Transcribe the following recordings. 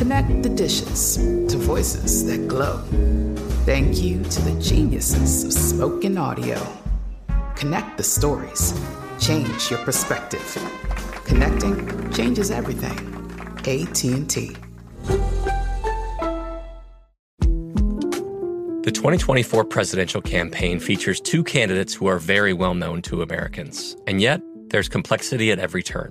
Connect the dishes to voices that glow. Thank you to the geniuses of spoken audio. Connect the stories. Change your perspective. Connecting changes everything. AT&T. The 2024 presidential campaign features two candidates who are very well known to Americans. And yet, there's complexity at every turn.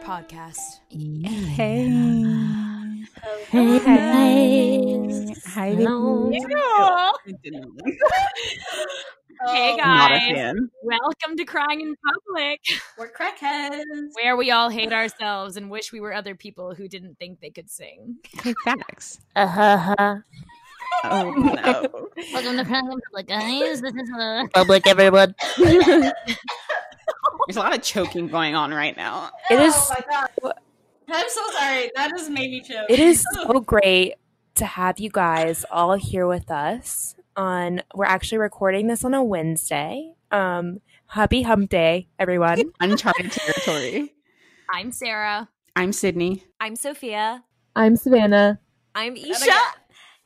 Podcast. Hey. Hey, hey. Hi, Hello. Hey guys, welcome to Crying in Public, We're crackheads. where we all hate ourselves and wish we were other people who didn't think they could sing. Hey, facts. Uh-huh. Oh, no. Welcome to Crying in Public, guys. This is uh, public, everyone. There's a lot of choking going on right now. It is- Oh my god. I'm so sorry. That just made me choke. It is so great to have you guys all here with us on we're actually recording this on a Wednesday. Um happy hump day, everyone. Uncharted territory. I'm Sarah. I'm Sydney. I'm Sophia. I'm Savannah. I'm Isha.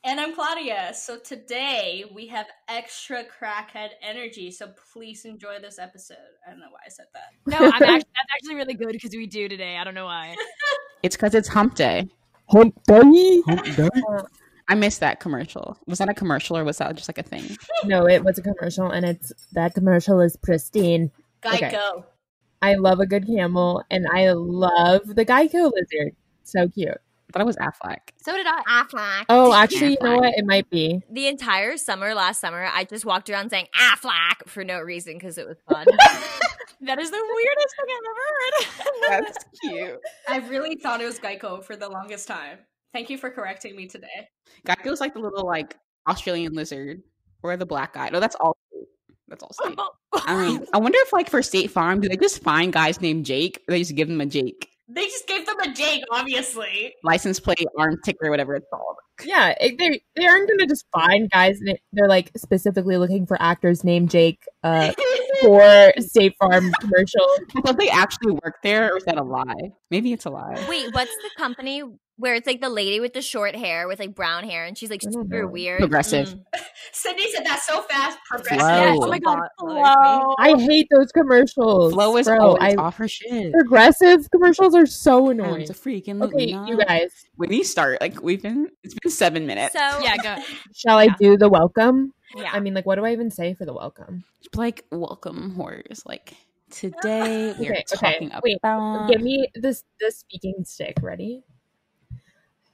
I- And I'm Claudia. So today we have extra crackhead energy. So please enjoy this episode. I don't know why I said that. No, I'm actually, that's actually really good because we do today. I don't know why. It's because it's hump day. Hump day. Hump day. I missed that commercial. Was that a commercial or was that just like a thing? No, it was a commercial and it's that commercial is pristine. Okay. Geico. I love a good camel and I love the Geico lizard. So cute. I thought it was Aflac. So did I. Aflac. Oh, actually, you know what? It might be. The entire summer, last summer, I just walked around saying Aflac for no reason because it was fun. That is the weirdest thing I've ever heard. That's cute. I really thought it was Geico for the longest time. Thank you for correcting me today. Geico's like the little like Australian lizard or the black guy. No, that's all. That's Allstate. I um, I wonder if like for State Farm, do they just find guys named Jake or they just give them a Jake They just gave them a Jake, obviously. license plate, arm ticker, whatever it's called? Yeah, it, they they aren't gonna just find guys. And it, they're like specifically looking for actors named Jake uh, for State Farm commercial. I thought they actually work there, or is that a lie? Maybe it's a lie. Wait, what's the company where it's like the lady with the short hair with like brown hair and she's like I don't super weird? Progressive. Mm. Sydney said that so fast. Progressive. Flo. Oh my god, Flow. Flo. I hate those commercials. Flo is Bro, I, off her shit. progressive commercials are so annoying. It's a freaking Okay, you guys, When we start, like we've been, it's been seven minutes. So Yeah, go. shall I do the welcome? Yeah. I mean, like, what do I even say for the welcome? Like, welcome horrors. Like, today we're Okay, talking okay. Wait, about. give me this the speaking stick. Ready?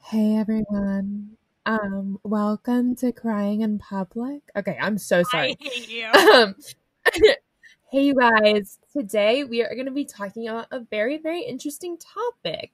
Hey everyone. Um, welcome to Crying in Public. Okay, I'm so sorry. I hate you. Um, hey you guys. Today we are going to be talking about a very very interesting topic.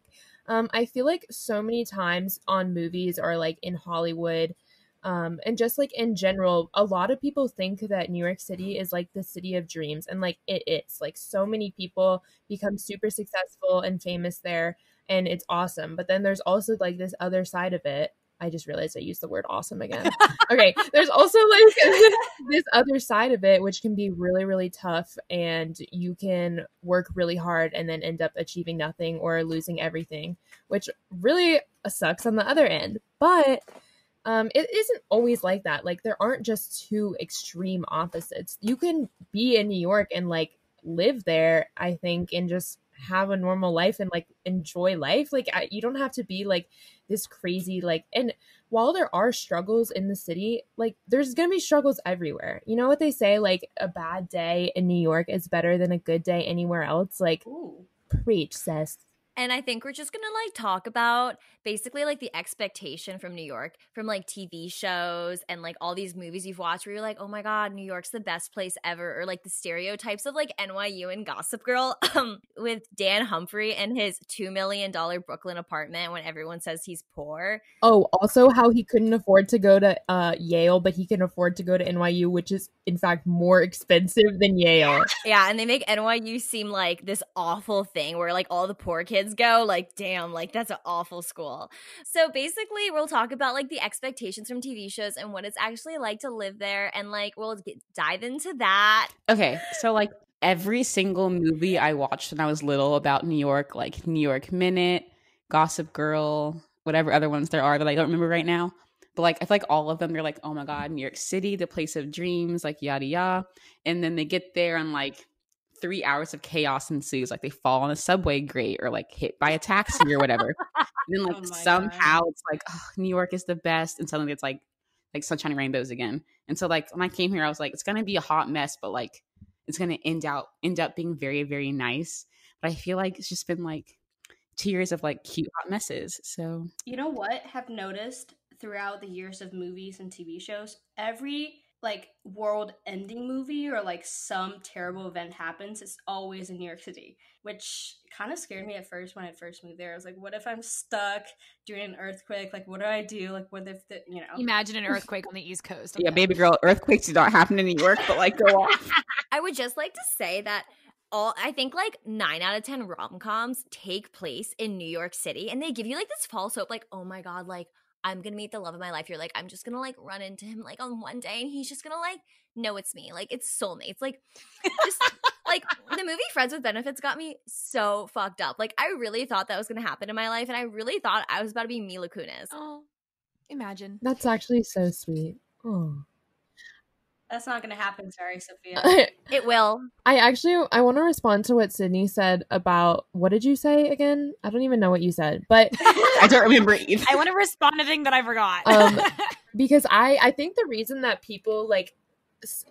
Um, I feel like so many times on movies or like in Hollywood, um, and just like in general, a lot of people think that New York City is like the city of dreams, and like it is. Like so many people become super successful and famous there, and it's awesome. But then there's also like this other side of it. I just realized I used the word awesome again. okay, there's also like this other side of it, which can be really, really tough, and you can work really hard and then end up achieving nothing or losing everything, which really sucks on the other end. But um, it isn't always like that. Like there aren't just two extreme opposites. You can be in New York and like live there, I think, and just have a normal life and like enjoy life. Like I, you don't have to be like this crazy like and while there are struggles in the city, like there's going to be struggles everywhere. You know what they say like a bad day in New York is better than a good day anywhere else? Like preach, sis. And I think we're just gonna like talk about basically like the expectation from New York, from like TV shows and like all these movies you've watched where you're like, oh my god, New York's the best place ever, or like the stereotypes of like NYU and Gossip Girl, um, with Dan Humphrey and his two million dollar Brooklyn apartment when everyone says he's poor. Oh, also how he couldn't afford to go to uh, Yale, but he can afford to go to NYU, which is in fact more expensive than Yale. Yeah, and they make NYU seem like this awful thing where like all the poor kids go. Like, damn, like that's an awful school. So basically, we'll talk about like the expectations from TV shows and what it's actually like to live there, and like we'll get, dive into that. Okay, so like every single movie I watched when I was little about New York, like New York Minute, Gossip Girl, whatever other ones there are that I don't remember right now. But like I feel like all of them, they're like, oh my god, New York City, the place of dreams, like yada yada. And then they get there and like three hours of chaos ensues. Like they fall on a subway grate or like hit by a taxi or whatever. and then like Oh somehow it's like, oh, New York is the best, and suddenly it's like like sunshine and rainbows again. And so like when I came here, I was like, it's gonna be a hot mess, but like it's gonna end out end up being very very nice. But I feel like it's just been like two years of like cute hot messes. So You know what? Have noticed throughout the years of movies and TV shows, every like world ending movie or like some terrible event happens, it's always in New York City, which kind of scared me at first when I first moved there. I was like, what if I'm stuck during an earthquake? Like, what do I do? Like, what if the, you know? Imagine an earthquake on the East Coast. yeah, baby girl, earthquakes do not happen in New York, but like go off. I would just like to say that all I think like nine out of ten rom coms take place in New York City, and they give you like this false hope, like, oh my god, like I'm gonna meet the love of my life. You're like, I'm just gonna like run into him like on one day, and he's just gonna like know it's me. Like it's soulmates. Like just like the movie Friends with Benefits got me so fucked up. Like I really thought that was gonna happen in my life, and I really thought I was about to be Mila Kunis. Oh, imagine. That's actually so sweet. Oh. That's not gonna happen. Sorry, Sophia. It will. I actually I want to respond to what Sydney said about what did you say again? I don't even know what you said, but I don't remember either. I want to respond to the thing that I forgot. um because I I think the reason that people like s-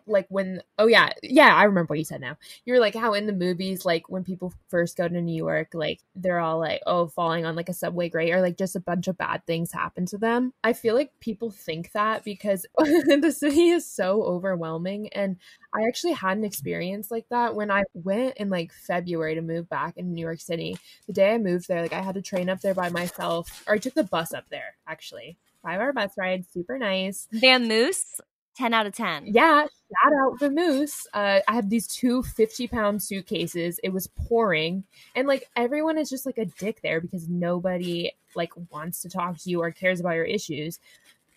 like when oh yeah yeah I remember what you said now. You were like how in the movies like when people first go to New York like they're all like oh falling on like a subway grate or like just a bunch of bad things happen to them. I feel like people think that because the city is so overwhelming and I actually had an experience like that when I went in like February to move back in New York City. The day I moved there like I had to train up there by myself or I took the bus up there actually. Five hour bus ride super nice. Vamoose, ten out of ten. yeah, shout out the moose. Uh, I have these two 50 pound suitcases. It was pouring. And like everyone is just like a dick there because nobody like wants to talk to you or cares about your issues.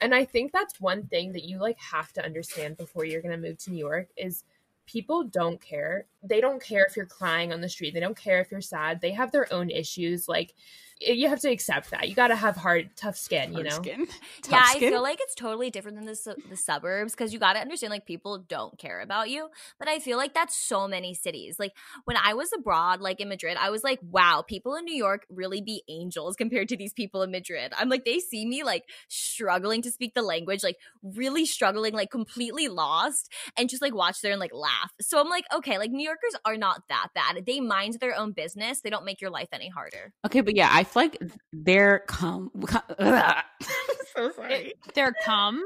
And I think that's one thing that you like have to understand before you're going to move to New York is people don't care. They don't care if you're crying on the street. They don't care if you're sad. They have their own issues. Like you have to accept that. You got to have hard, tough skin. You know. skin. yeah, Tough I feel like it's totally different than the su- the suburbs because you got to understand like people don't care about you. But I feel like that's so many cities. Like when I was abroad, like in Madrid, I was like, wow, people in New York really be angels compared to these people in Madrid. I'm like, they see me like struggling to speak the language, like really struggling, like completely lost, and just like watch there and like laugh. So I'm like, okay, like New Yorkers are not that bad. They mind their own business. They don't make your life any harder. Okay, but yeah, I feel like they're come. So sorry. They're come.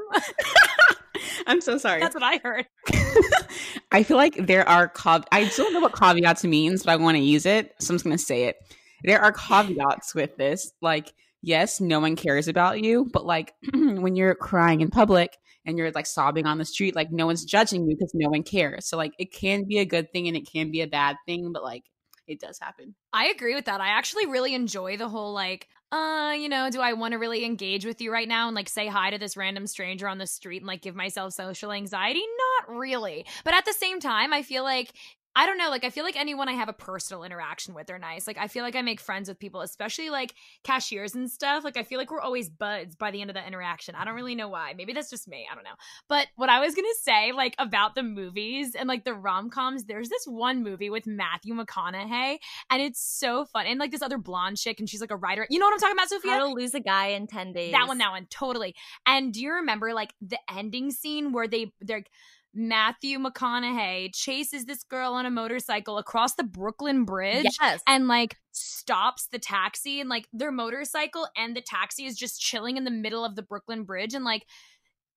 I'm so sorry. That's what I heard. I feel like there are cav- I still don't know what caveats means, but I want to use it, so I'm just gonna say it. There are caveats with this. Like, yes, no one cares about you, but like when you're crying in public and you're like sobbing on the street, like no one's judging you because no one cares. So like it can be a good thing and it can be a bad thing, but like it does happen. I agree with that. I actually really enjoy the whole like, uh, you know, do I want to really engage with you right now and like say hi to this random stranger on the street and like give myself social anxiety? Not really. But at the same time, I feel like I don't know, like I feel like anyone I have a personal interaction with are nice. Like I feel like I make friends with people, especially like cashiers and stuff. Like I feel like we're always buds by the end of the interaction. I don't really know why. Maybe that's just me. I don't know. But what I was gonna say, like about the movies and like the rom coms, there's this one movie with Matthew McConaughey, and it's so fun. And like this other blonde chick, and she's like a writer. You know what I'm talking about, Sophia? How to lose a guy in ten days. That one, that one, totally. And do you remember like the ending scene where they they're Matthew McConaughey chases this girl on a motorcycle across the Brooklyn Bridge Yes. and like stops the taxi and like their motorcycle and the taxi is just chilling in the middle of the Brooklyn Bridge and like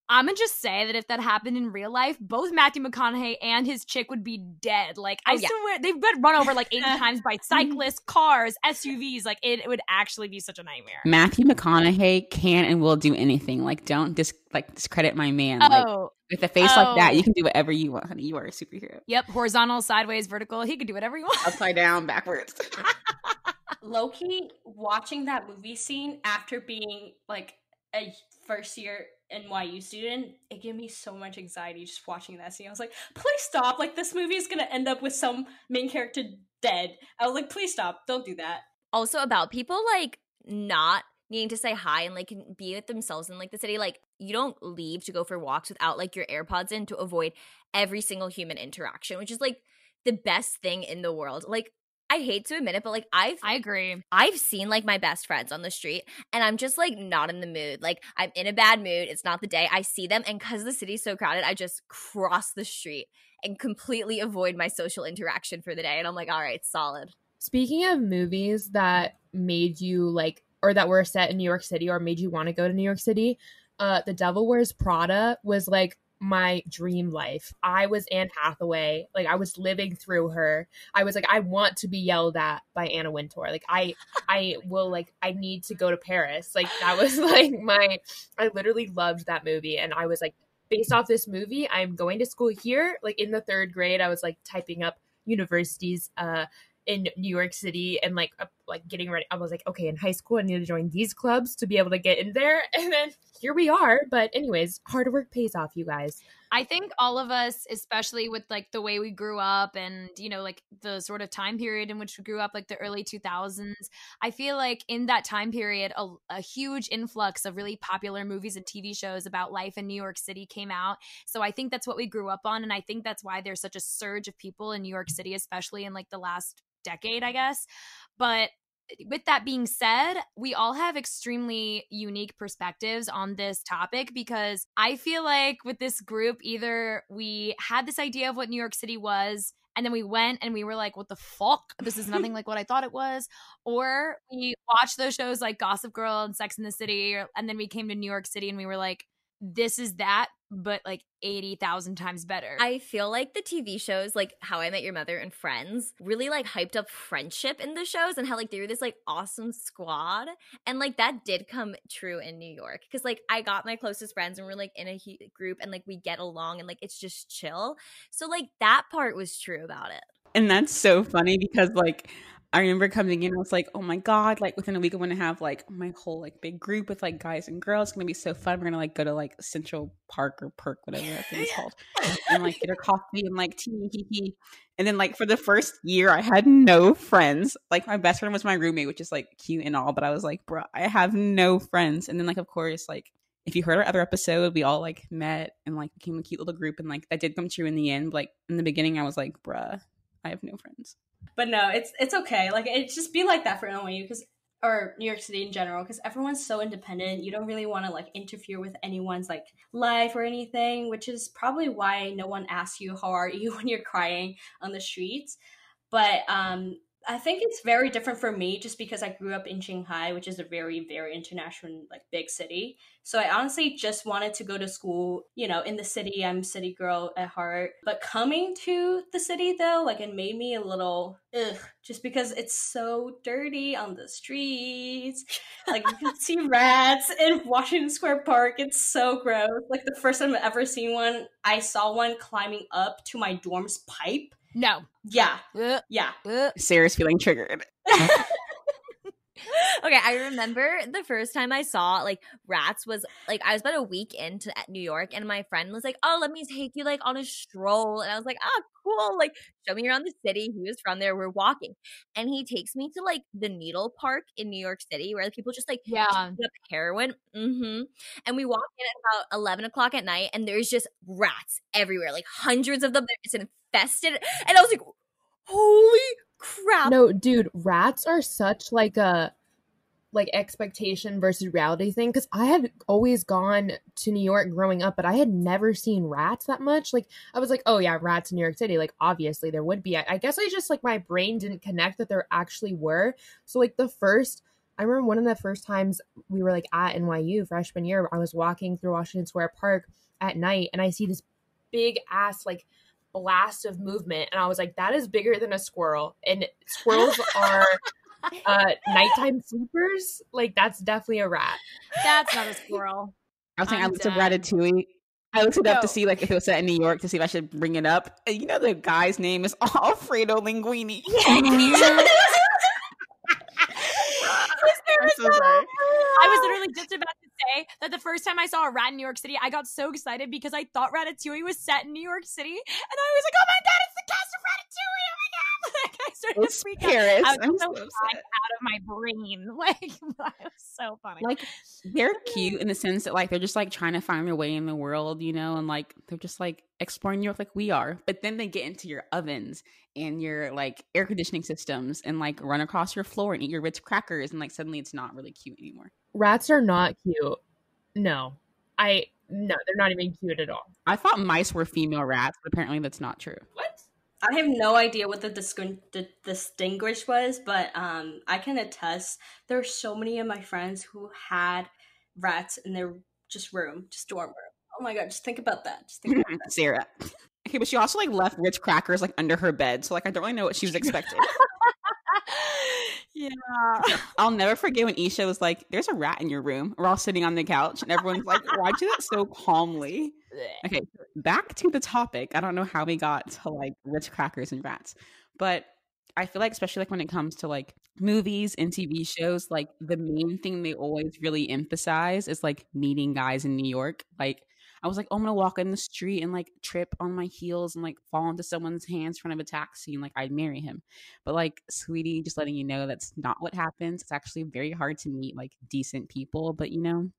I'm gonna just say that if that happened in real life, both Matthew McConaughey and his chick would be dead. Like I Oh, yeah. swear they've been run over like 80 times by cyclists, cars, SUVs. Like it, it would actually be such a nightmare. Matthew McConaughey can and will do anything. Like don't dis- like discredit my man. Like Oh. with a face like that, Oh. you can do whatever you want, honey. You are a superhero. Yep, horizontal, sideways, vertical. He could do whatever he wants. Upside down, backwards. Loki watching that movie scene after being like a first year NYU student, it gave me so much anxiety just watching that scene. I was like, please stop. Like this movie is gonna end up with some main character dead. I was like, please stop. Don't do that. also about people like not needing to say hi and like be with themselves in like the city like you don't leave to go for walks without like your airpods in to avoid every single human interaction which is like the best thing in the world like i hate to admit it but like i've I agree. I've seen like my best friends on the street and I'm just like not in the mood. Like I'm in a bad mood. It's not the day. I see them and cuz the city's so crowded, I just cross the street and completely avoid my social interaction for the day. And I'm like, all right, solid. Speaking of movies that made you like, or that were set in New York City or made you want to go to New York City, uh, The Devil Wears Prada was like my dream life. I was Anne Hathaway. Like I was living through her. I was like, I want to be yelled at by Anna Wintour. Like I, I will like, I need to go to Paris. Like that was like my, I literally loved that movie. And I was like, based off this movie, I'm going to school here. Like in the third grade, I was like typing up universities, uh, in New York City and like uh, like getting ready. I was like, okay, in high school, I need to join these clubs to be able to get in there. And then here we are. But anyways, hard work pays off, you guys. I think all of us, especially with like the way we grew up and, you know, like the sort of time period in which we grew up, like the early 2000s, I feel like in that time period, a, a huge influx of really popular movies and TV shows about life in New York City came out. So I think that's what we grew up on. And I think that's why there's such a surge of people in New York City, especially in like the last decade, I guess. But eh, with that being said, we all have extremely unique perspectives on this topic because I feel like with this group, either we had this idea of what New York City was. And then we went and we were like, what the fuck? This is nothing like what I thought it was. Or we watched those shows like Gossip Girl and Sex in the City. Or, and then we came to New York City and we were like, this is that, but like 80,000 times better. I feel like the TV shows, like How I Met Your Mother and Friends, really like hyped up friendship in the shows and how like they were this like awesome squad. And like that did come true in New York because like I got my closest friends and we're like in a he- group and like we get along and like it's just chill. So like that part was true about it. And that's so funny because like I remember coming in, I was like, oh my God, like within a week, I'm going to have like my whole like big group with like guys and girls. It's going to be so fun. We're going to like go to like Central Park or Perk, whatever that thing is called, and like get our coffee and like tea. And then like for the first year, I had no friends. Like my best friend was my roommate, which is like cute and all, but I was like, bro, I have no friends. And then like, of course, like if you heard our other episode, we all like met and like became a cute little group, and like that did come true in the end. Like in the beginning, I was like, bruh, I have no friends. But no, it's it's okay. Like it just be like that for NYU because or New York City in general because everyone's so independent. You don't really want to like interfere with anyone's like life or anything, which is probably why no one asks you how are you when you're crying on the streets. But um I think it's very different for me just because I grew up in Shanghai, which is a very, very international, like big city. So I honestly just wanted to go to school, you know, in the city. I'm a city girl at heart. But coming to the city though, like it made me a little ugh, just because it's so dirty on the streets. Like you can see rats in Washington Square Park. It's so gross. Like the first time I've ever seen one, I saw one climbing up to my dorm's pipe. No. Yeah. Uh, Yeah. uh. Sarah's feeling triggered. okay, I remember the first time I saw like rats was like I was about a week into New York, and my friend was like, "Oh, let me take you like on a stroll," and I was like, "Ah, cool! Like, show me around the city." He was from there. We're walking, and he takes me to like the Needle Park in New York City, where people just like Yeah. pick up heroin. hmm And we walk in at about eleven o'clock at night, and there's just rats everywhere, like hundreds of them. It's infested, and I was like, "Holy crap!" No, dude, rats are such like a like expectation versus reality thing because I had always gone to New York growing up, but I had never seen rats that much. Like I was like, oh yeah, rats in New York City. Like obviously there would be. I, I guess I just like my brain didn't connect that there actually were. So like the first I remember one of the first times we were like at NYU freshman year, I was walking through Washington Square Park at night and I see this big ass like blast of movement and I was like, that is bigger than a squirrel. And squirrels are uh nighttime sleepers. Like that's definitely a rat. That's not a squirrel. I was saying I I'm looked up done. Ratatouille. I looked it up No. to see like if it was set in New York to see if I should bring it up. And you know the guy's name is Alfredo Linguini. I'm so. I was literally just about to say that the first time I saw a rat in New York City, I got so excited because I thought Ratatouille was set in New York City, and I was like, "Oh my god, it's the cast of started It's to freak Paris. out. I I'm so so upset. out of my brain. Like, it was so funny. Like they're uh, cute in the sense that like they're just like trying to find their way in the world, you know, and like they're just like exploring New York like we are. But then they get into your ovens and your like air conditioning systems and like run across your floor and eat your Ritz crackers and like suddenly it's not really cute anymore. Rats are not cute. No. I no, they're not even cute at all. I thought mice were female rats, but apparently that's not true. I have no idea what the, distinguish was, but um, I can attest there are so many of my friends who had rats in their just room, just dorm room. Oh my god, just think about that. Just think about that. Sarah. Okay, but she also like left Ritz crackers like under her bed, so like I don't really know what she was expecting. yeah. I'll never forget when Isha was like, "There's a rat in your room." We're all sitting on the couch, and everyone's like, "Why'd you do that so calmly?" Okay, back to the topic. I don't know how we got to like Ritz crackers and rats, but I feel like, especially like when it comes to like movies and TV shows, like the main thing they always really emphasize is like meeting guys in New York. Like, I was like, oh, I'm gonna walk in the street and like trip on my heels and like fall into someone's hands in front of a taxi and like I'd marry him. But like, sweetie, just letting you know that's not what happens. It's actually very hard to meet like decent people, but you know,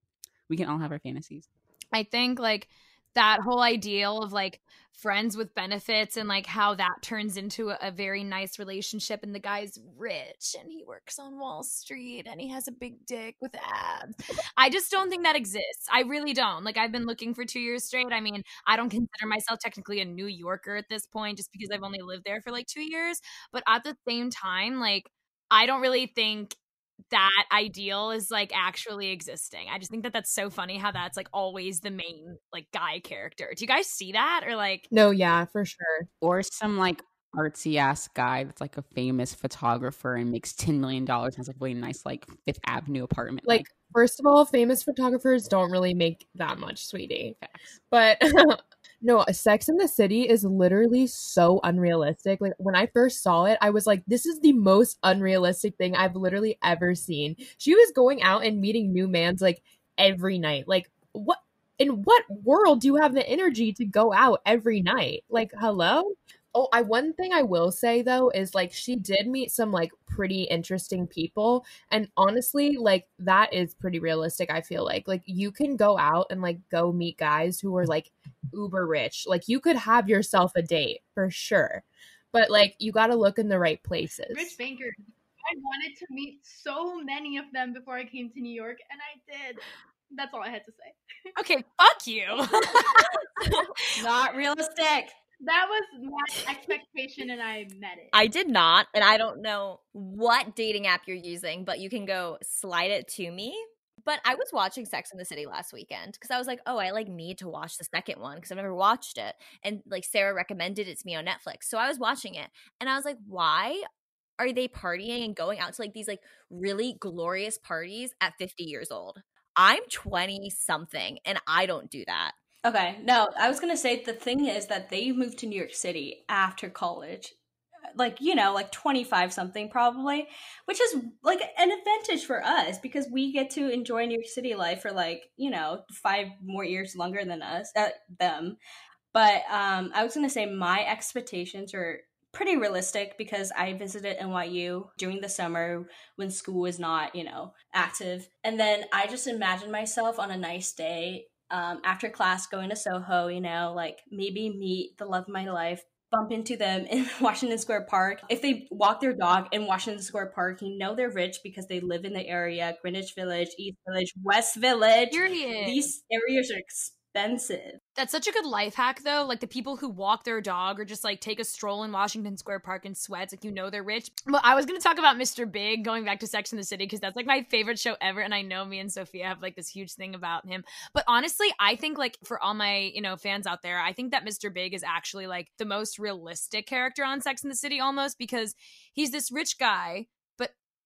we can all have our fantasies. I think like that whole ideal of like friends with benefits and like how that turns into a, a very nice relationship and the guy's rich and he works on Wall Street and he has a big dick with abs. I just don't think that exists. I really don't. Like I've been looking for 2 years straight. I mean, I don't consider myself technically a New Yorker at this point just because I've only lived there for like 2 years, but at the same time like I don't really think that ideal is like actually existing. I just think that that's so funny how that's like always the main like guy character. Do you guys see that or like No, yeah, for sure. Or some like artsy ass guy that's like a famous photographer and makes ten million dollars and has like a really nice like Fifth Avenue apartment. Like, first of all, famous photographers don't really make that much, sweetie. Facts. But No, Sex in the City is literally so unrealistic. Like when I first saw it, I was like, this is the most unrealistic thing I've literally ever seen. She was going out and meeting new mans like every night. Like what in what world do you have the energy to go out every night? Like, hello? Oh, I one thing I will say though is like she did meet some like pretty interesting people and honestly like that is pretty realistic I feel like. Like you can go out and like go meet guys who are like uber rich. Like you could have yourself a date for sure. But like you got to look in the right places. Rich bankers. I wanted to meet so many of them before I came to New York, and I did. That's all I had to say. Okay, fuck you. Not realistic. That was my expectation, and I met it. I did not, and I don't know what dating app you're using, but you can go slide it to me. But I was watching Sex in the City last weekend because I was like, oh, I like need to watch the second one because I've never watched it. And like Sarah recommended it to me on Netflix. So I was watching it and I was like, why are they partying and going out to like these like really glorious parties at 50 years old? I'm 20 something and I don't do that. Okay, no, I was gonna say the thing is that they moved to New York City after college, like you know, like twenty five something probably, which is like an advantage for us because we get to enjoy New York City life for like you know five more years longer than us, uh, them. But um, I was gonna say my expectations are pretty realistic because I visited NYU during the summer when school was not, you know, active. And then I just imagine myself on a nice day um, after class going to Soho, you know, like maybe meet the love of my life, bump into them in Washington Square Park. If they walk their dog in Washington Square Park, you know they're rich because they live in the area Greenwich Village, East Village, West Village. Period. These areas are expensive. That's such a good life hack, though. Like the people who walk their dog or just like take a stroll in Washington Square Park in sweats, like you know they're rich. Well, I was to talk about Mr. Big going back to Sex in the City because that's like my favorite show ever. And I know me and Sophia have like this huge thing about him. But honestly, I think like for all my, you know, fans out there, I think that Mr. Big is actually like the most realistic character on Sex in the City almost because he's this rich guy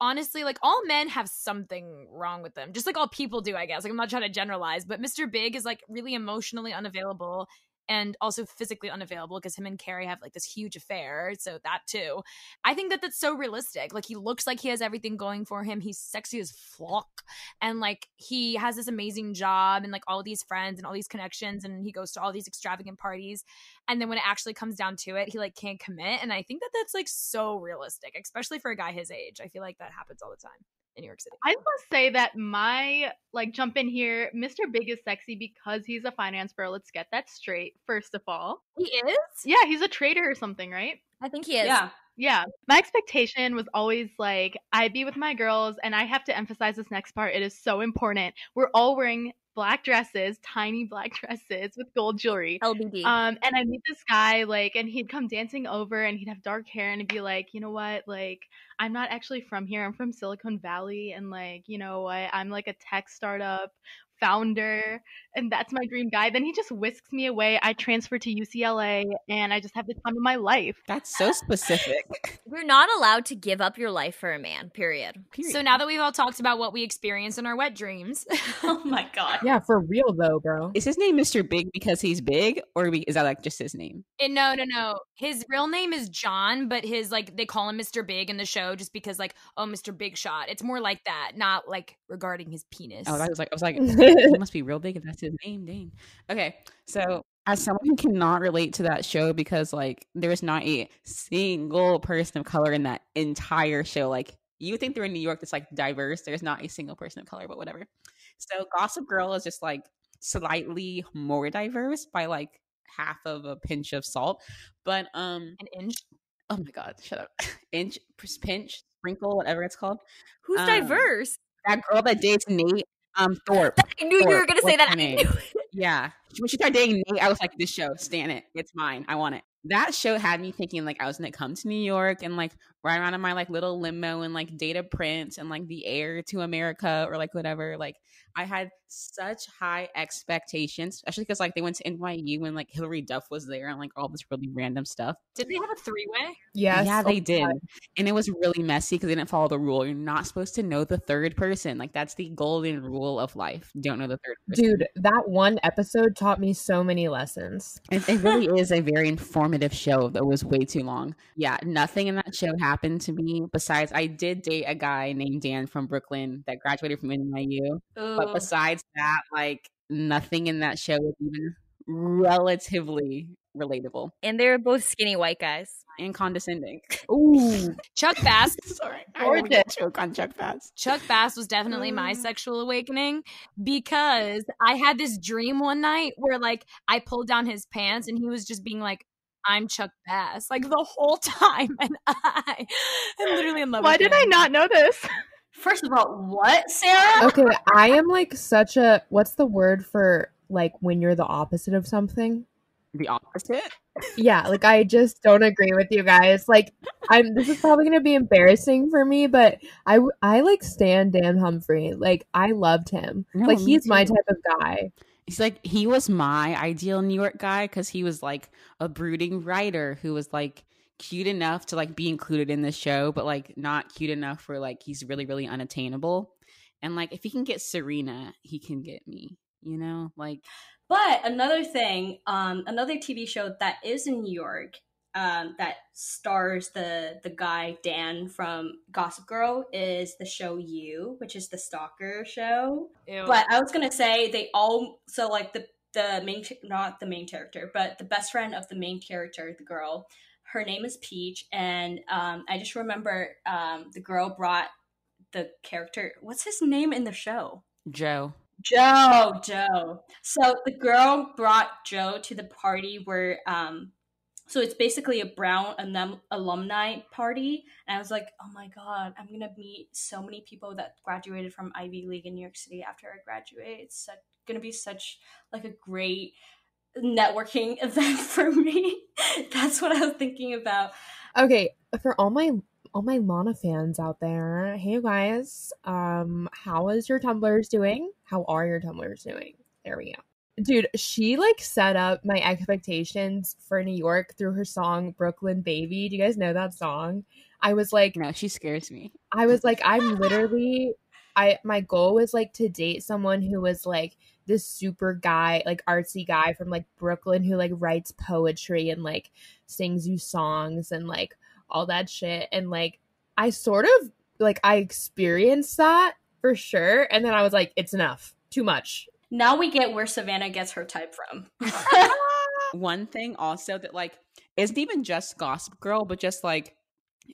honestly, like all men have something wrong with them, just like all people do, I guess. Like I'm not trying to generalize, but Mr. Big is like really emotionally unavailable and also physically unavailable because him and Carrie have like this huge affair. So that too. I think that that's so realistic. Like he looks like he has everything going for him. He's sexy as fuck. And like he has this amazing job and like all these friends and all these connections and he goes to all these extravagant parties. And then when it actually comes down to it, he like can't commit. And I think that that's like so realistic, especially for a guy his age. I feel like that happens all the time in New York City. I must say that my like jump in here, Mr. Big is sexy because he's a finance bro. Let's get that straight. First of all, he is. Yeah, he's a trader or something, right? I think he is. Yeah. Yeah. My expectation was always like I'd be with my girls and I have to emphasize this next part. It is so important. We're all wearing black dresses, tiny black dresses with gold jewelry. LBD. Um, and I meet this guy, like, and he'd come dancing over and he'd have dark hair and he'd be like, you know what, like, I'm not actually from here. I'm from Silicon Valley. And, like, you know what, I'm like a tech startup founder and that's my dream guy. Then he just whisks me away. I transfer to ucla and i just have the time of my life. That's so specific. We're not allowed to give up your life for a man period, period. so now that we've all talked about what we experience in our wet dreams oh my god. Yeah for real though bro. Is his name mr big because he's big or is that like just his name? And no no no. His real name is john but his like they call him mr big in the show just because like oh mr big shot. It's more like that not like regarding his penis. Oh i was like i was like he must be real big if that's his name. Dang. Okay, so as someone who cannot relate to that show because like there is not a single person of color in that entire show. Like you think they're in New York that's like diverse. There's not a single person of color, but whatever. So Gossip Girl is just like slightly more diverse by like half of a pinch of salt. But um an inch. Oh my god, shut up. inch pinch, sprinkle, whatever it's called. Who's um, diverse? That girl that dates Nate um Thorpe. I knew Thorpe. you were gonna say that. yeah. When she started dating Nate, I was like, this show, stand it. It's mine. I want it. That show had me thinking like I was gonna come to New York and like ride around in my like little limo and like data a prince and like the heir to America or like whatever. Like I had such high expectations, especially because like they went to NYU and like Hilary Duff was there and like all this really random stuff. Did they have a three way? Yes. Yeah, oh they my did. God. And it was really messy because they didn't follow the rule. You're not supposed to know the third person. Like that's the golden rule of life. Don't know the third person. Dude, that one episode taught me so many lessons. It, it really is a very informative show that was way too long. Yeah, nothing in that show happened to me besides I did date a guy named Dan from Brooklyn that graduated from NYU. But besides that, like nothing in that show was even relatively relatable And they were both skinny white guys. and condescending. Ooh. Chuck Bass. Sorry, I don't get choke on Chuck Bass. Chuck Bass was definitely my mm. sexual awakening because I had this dream one night where like I pulled down his pants and he was just being like, I'm Chuck Bass, like the whole time. And I am literally in love Why with did him. I not know this? First of all, what, Sarah? Okay, I am like such a what's the word for like when you're the opposite of something? The opposite? Yeah, like I just don't agree with you guys. Like I'm this is probably going to be embarrassing for me, but I I like Stan Dan Humphrey. Like I loved him. No, like me he's my type of guy. He's like he was my ideal New York guy because he was like a brooding writer who was like cute enough to like be included in the show, but like not cute enough for like he's really really unattainable. And like if he can get Serena, he can get me. You know, like But another thing, um, another TV show that is in New York, um, that stars the the guy Dan from Gossip Girl is the show You, which is the stalker show. Ew. But I was gonna say they all so like the the main not the main character, but the best friend of the main character, the girl. Her name is Peach, and um, I just remember um, the girl brought the character. What's his name in the show? Joe. Joe, Joe. So the girl brought Joe to the party where, um, so it's basically a Brown alum- alumni party, and I was like, oh my god, I'm gonna meet so many people that graduated from Ivy League in New York City after I graduate. It's such, gonna be such like a great networking event for me. That's what I was thinking about. Okay, for all my all my Lana fans out there, hey guys, um, how is your Tumblrs doing? How are your Tumblrs doing? There we go. Dude, she like set up my expectations for New York through her song Brooklyn Baby. Do you guys know that song? I was like No, she scares me. I was like, I'm literally I my goal was like to date someone who was like this super guy, like artsy guy from like Brooklyn who like writes poetry and like sings you songs and like all that shit. And like I sort of like I experienced that for sure. And then I was like, it's enough. Too much. Now we get where Savannah gets her type from. One thing also that like isn't even just Gossip Girl, but just like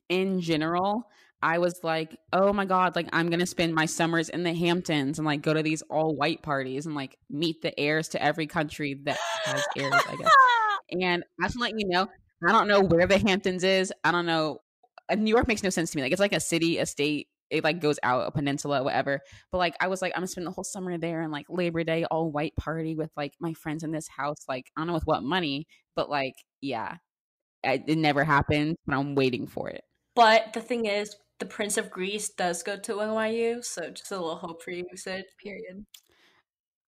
in general, I was like, oh my god, like I'm gonna spend my summers in the Hamptons and like go to these all white parties and like meet the heirs to every country that has heirs, I guess. And I just want to let you know, I don't know where the Hamptons is. I don't know. New York makes no sense to me. Like it's like a city, a state. It like goes out a peninsula, whatever. But like I was like, I'm gonna spend the whole summer there and like Labor Day all white party with like my friends in this house. Like I don't know with what money, but like yeah, I, it never happened. But I'm waiting for it. But the thing is, the Prince of Greece does go to NYU, so just a little hope for you, Sid. Period.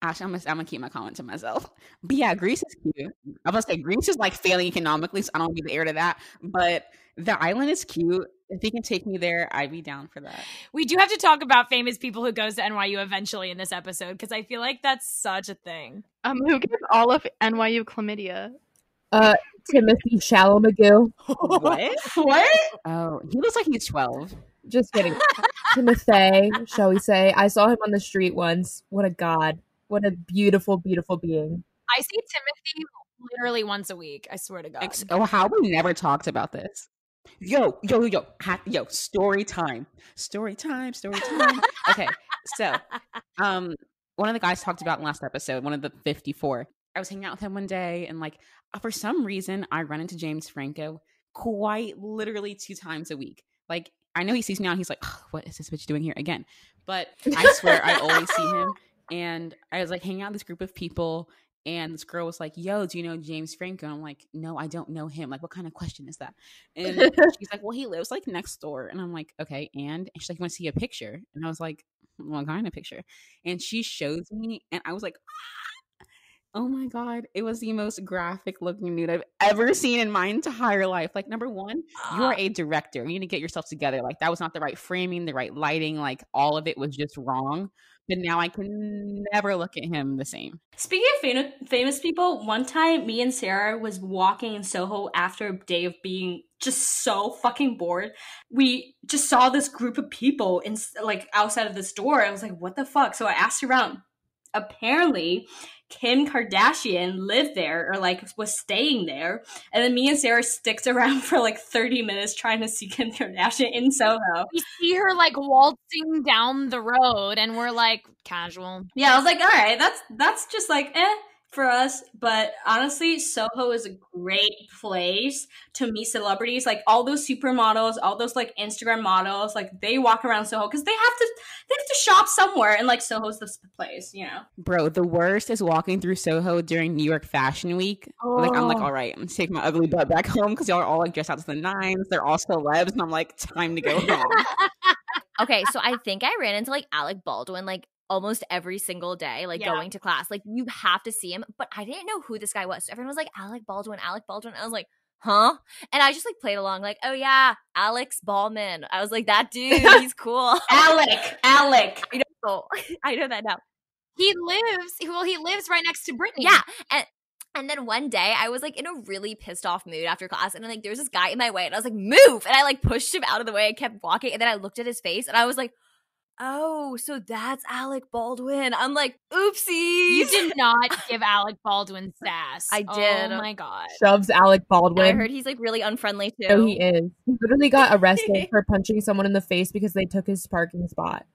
Actually, I'm gonna, I'm gonna keep my comment to myself. But yeah, Greece is cute. I'm gonna say Greece is like failing economically, so I don't be the heir to that. But the island is cute. If he can take me there, I'd be down for that. We do have to talk about famous people who goes to NYU eventually in this episode because I feel like that's such a thing. Um, who gave all of NYU chlamydia? Uh Timothy Shalamagoo. what? what? Oh, he looks like he's 12. Just kidding. Timothy, shall we say. I saw him on the street once. What a god. What a beautiful, beautiful being. I see Timothy literally once a week. I swear to God. Ex- oh, how we never talked about this. Yo, yo, yo, ha- yo, story time. Story time, story time. okay, so um one of the guys talked about in last episode, one of the 54. I was hanging out with him one day and like for some reason I run into James Franco quite literally two times a week. Like I know he sees me now and he's like, "Ugh, what is this bitch doing here again? But I swear I always see him and I was like hanging out with this group of people And this girl was like, "Yo, do you know James Franco?" And I'm like, "No, I don't know him. Like, what kind of question is that?" And she's like, "Well, he lives like next door." And I'm like, "Okay." And, and she's like, "You want to see a picture?" And I was like, "What kind of picture?" And she shows me, and I was like, ah! Oh my god, it was the most graphic looking nude I've ever seen in my entire life. Like number 1, you are ah. a director. You need to get yourself together. Like that was not the right framing, the right lighting, like all of it was just wrong. But now I can never look at him the same. Speaking of fam- famous people, one time me and Sarah was walking in Soho after a day of being just so fucking bored. We just saw this group of people in like outside of the store. I was like, "What the fuck?" So I asked around. Apparently, Kim Kardashian lived there or like was staying there. And then me and Sarah sticks around for like 30 minutes trying to see Kim Kardashian in Soho. We see her like waltzing down the road and we're like casual. Yeah, I was like, all right, that's that's just like eh for us. But honestly, Soho is a great place to meet celebrities. Like all those supermodels, all those like Instagram models, like they walk around Soho because they have to they have to shop somewhere, and like Soho's the place, you know. Bro, the worst is walking through Soho during New York Fashion Week. Like I'm like, Oh. all right, I'm taking my ugly butt back home because y'all are all like dressed out to the nines. They're all celebs, and I'm like, time to go home. okay, so I think I ran into like Alec Baldwin like almost every single day, like Yeah. going to class. Like you have to see him, but I didn't know who this guy was. So everyone was like Alec Baldwin, Alec Baldwin. I was like, huh? And I just like played along, like, oh yeah, Alex Ballman. I was like, that dude, he's cool. Alec, Alec. I know, oh, I know that now. He lives well, he lives right next to Brittany. Yeah, and and then one day I was like in a really pissed off mood after class, and I'm like there was this guy in my way, and I was like, move, and I like pushed him out of the way and kept walking, and then I looked at his face, and I was like. Oh, so that's Alec Baldwin. I'm like, oopsie. You did not give Alec Baldwin sass. I oh did. Oh my god. Shoves Alec And Baldwin. I heard he's like really unfriendly too. So he is. He literally got arrested for punching someone in the face because they took his parking spot.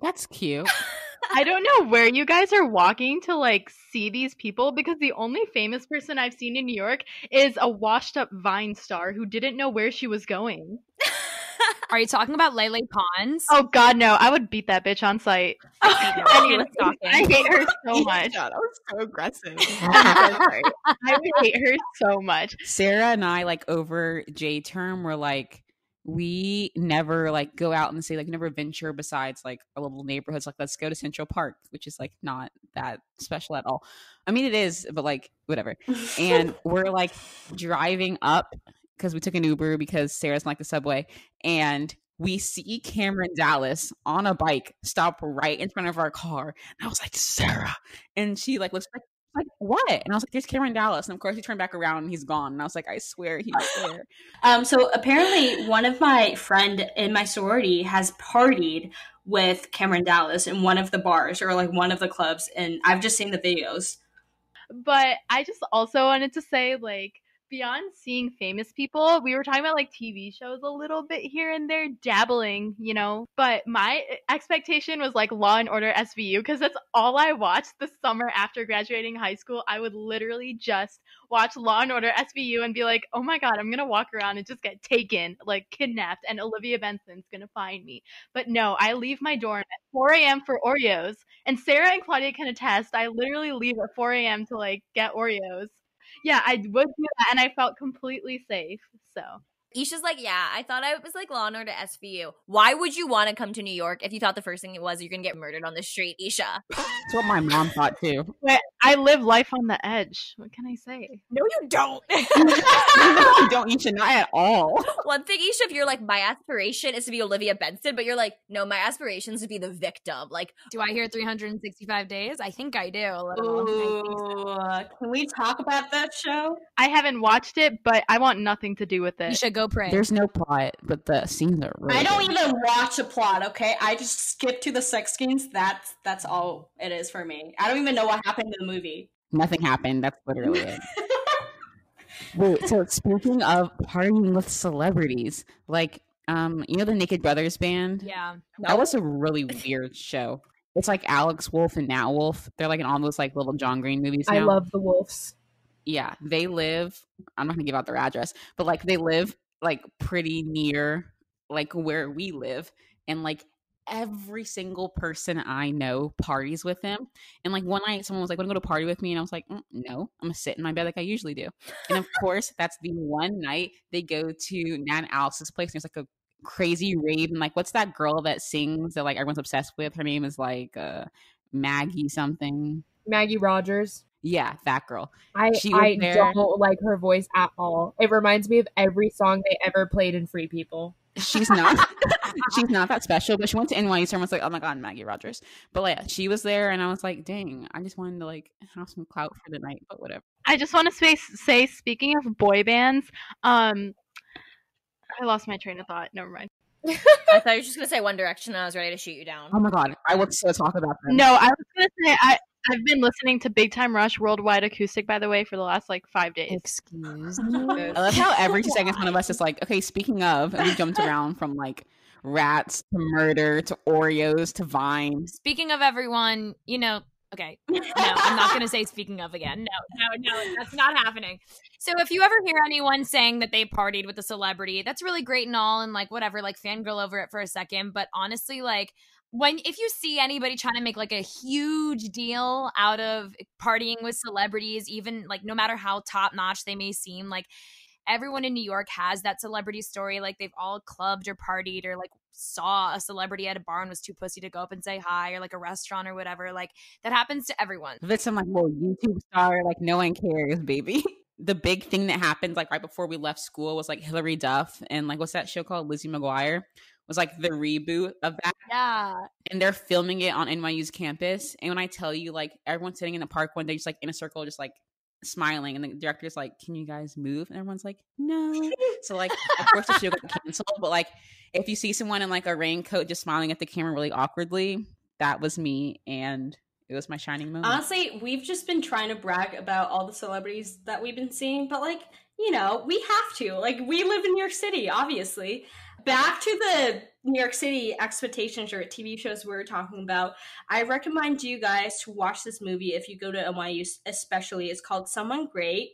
That's cute. I don't know where you guys are walking to like see these people because the only famous person I've seen in New York is a washed up Vine star who didn't know where she was going. Are you talking about Lele Pons? Oh god no, I would beat that bitch on sight. Anyone. I hate her so oh much. that was so aggressive. I would hate her so much. Sarah and I, like over J term, were like, we never like go out and say like never venture besides like our little neighborhoods. Like, let's go to Central Park, which is like not that special at all. I mean, it is, but like whatever. And we're like driving up because we took an Uber because Sarah's like the subway, and we see Cameron Dallas on a bike stop right in front of our car. And I was like, Sarah, and she like looks like like what? And I was like, "There's Cameron Dallas." And of course, he turned back around and he's gone. And I was like, "I swear he was there." Um, so apparently, one of my friend in my sorority has partied with Cameron Dallas in one of the bars or like one of the clubs, and I've just seen the videos. But I just also wanted to say, like, beyond seeing famous people, we were talking about like TV shows a little bit here and there, dabbling, you know. But my expectation was like Law and Order SVU because that's all I watched the summer after graduating high school. I would literally just watch Law and Order SVU and be like, oh my god, I'm gonna walk around and just get taken, like kidnapped, and Olivia Benson's gonna find me. But no, I leave my dorm at 4 a.m. for Oreos. And Sarah and Claudia can attest, I literally leave at 4 a.m. to like get Oreos. Yeah, I would do that, and I felt completely safe. So Isha's like, yeah, I thought I was like Law and Order SVU. Why would you want to come to New York if you thought the first thing it was you're gonna get murdered on the street, Isha? That's what my mom thought too. but I live life on the edge. What can I say? No, you don't. you don't. You should not at all. One thing, Isha, if you're like, my aspiration is to be Olivia Benson, but you're like, no, my aspiration is to be the victim. Like, Do I hear 365 days? I think I do a little. I so. Ooh, can we talk about that show? I haven't watched it, but I want nothing to do with You it. Should go pray. There's no plot, but the scenes are. Really I don't good. even watch a plot. Okay, I just skip to the sex scenes. That's that's all it is for me. I don't even know what happened in the movie. Nothing happened. That's literally it. Wait, so speaking of partying with celebrities, like um, you know the Naked Brothers band? yeah. That was a really weird show. It's like Alex Wolff and Nat Wolff. They're like in all those like little John Green movies. I love the wolves. yeah, they live. I'm not gonna give out their address, but like they live like pretty near like where we live, and like every single person I know parties with him. And like one night, someone was like, "Want to go to party with me?" And I was like, mm, "No, I'm gonna sit in my bed like I usually do." And of course, that's the one night they go to Nan Alice's place. And there's like a crazy rave and like what's that girl that sings that like everyone's obsessed with? Her name is like uh Maggie something. Maggie Rogers. Yeah, that girl. I She I there. don't like her voice at all. It reminds me of every song they ever played in Free People. She's not she's not that special, but she went to NYU so everyone's like, Oh my god, Maggie Rogers. But like she was there and I was like, dang, I just wanted to like have some clout for the night, but whatever. I just want to say, say speaking of boy bands, um, I lost my train of thought. Never mind. I thought you were just gonna say One Direction, and I was ready to shoot you down. Oh my god, I would so talk about them. No, I was gonna say I I've been listening to Big Time Rush Worldwide Acoustic by the way for the last like five days. Excuse me. I love how every two seconds one of us is like, okay, speaking of, and we jumped around from like rats to murder to Oreos to Vine. Speaking of everyone, you know, okay, no, I'm not going to say speaking of again. No, no, no, that's not happening. So if you ever hear anyone saying that they partied with a celebrity, that's really great and all, and like whatever, like fangirl over it for a second. But honestly, like when if you see anybody trying to make like a huge deal out of partying with celebrities, even like no matter how top notch they may seem, like everyone in New York has that celebrity story. Like they've all clubbed or partied or like saw a celebrity at a bar and was too pussy to go up and say hi or like a restaurant or whatever. Like that happens to everyone. If it's some like little YouTube star, like no one cares, baby. The big thing that happened like right before we left school was like Hilary Duff and like what's that show called? Lizzie McGuire was like the reboot of that. Yeah. And they're filming it on NYU's campus. And when I tell you, like everyone's sitting in the park one day, just like in a circle, just like smiling, and the director's like, "Can you guys move?" And everyone's like, "No." so like, of course, the show got canceled. But like, if you see someone in like a raincoat just smiling at the camera really awkwardly, that was me, and it was my shining moment. Honestly, we've just been trying to brag about all the celebrities that we've been seeing, but like, you know, we have to. Like, we live in New York City, obviously. Back to the New York City expectations or TV shows we were talking about. I recommend you guys to watch this movie if you go to NYU, especially. It's called Someone Great.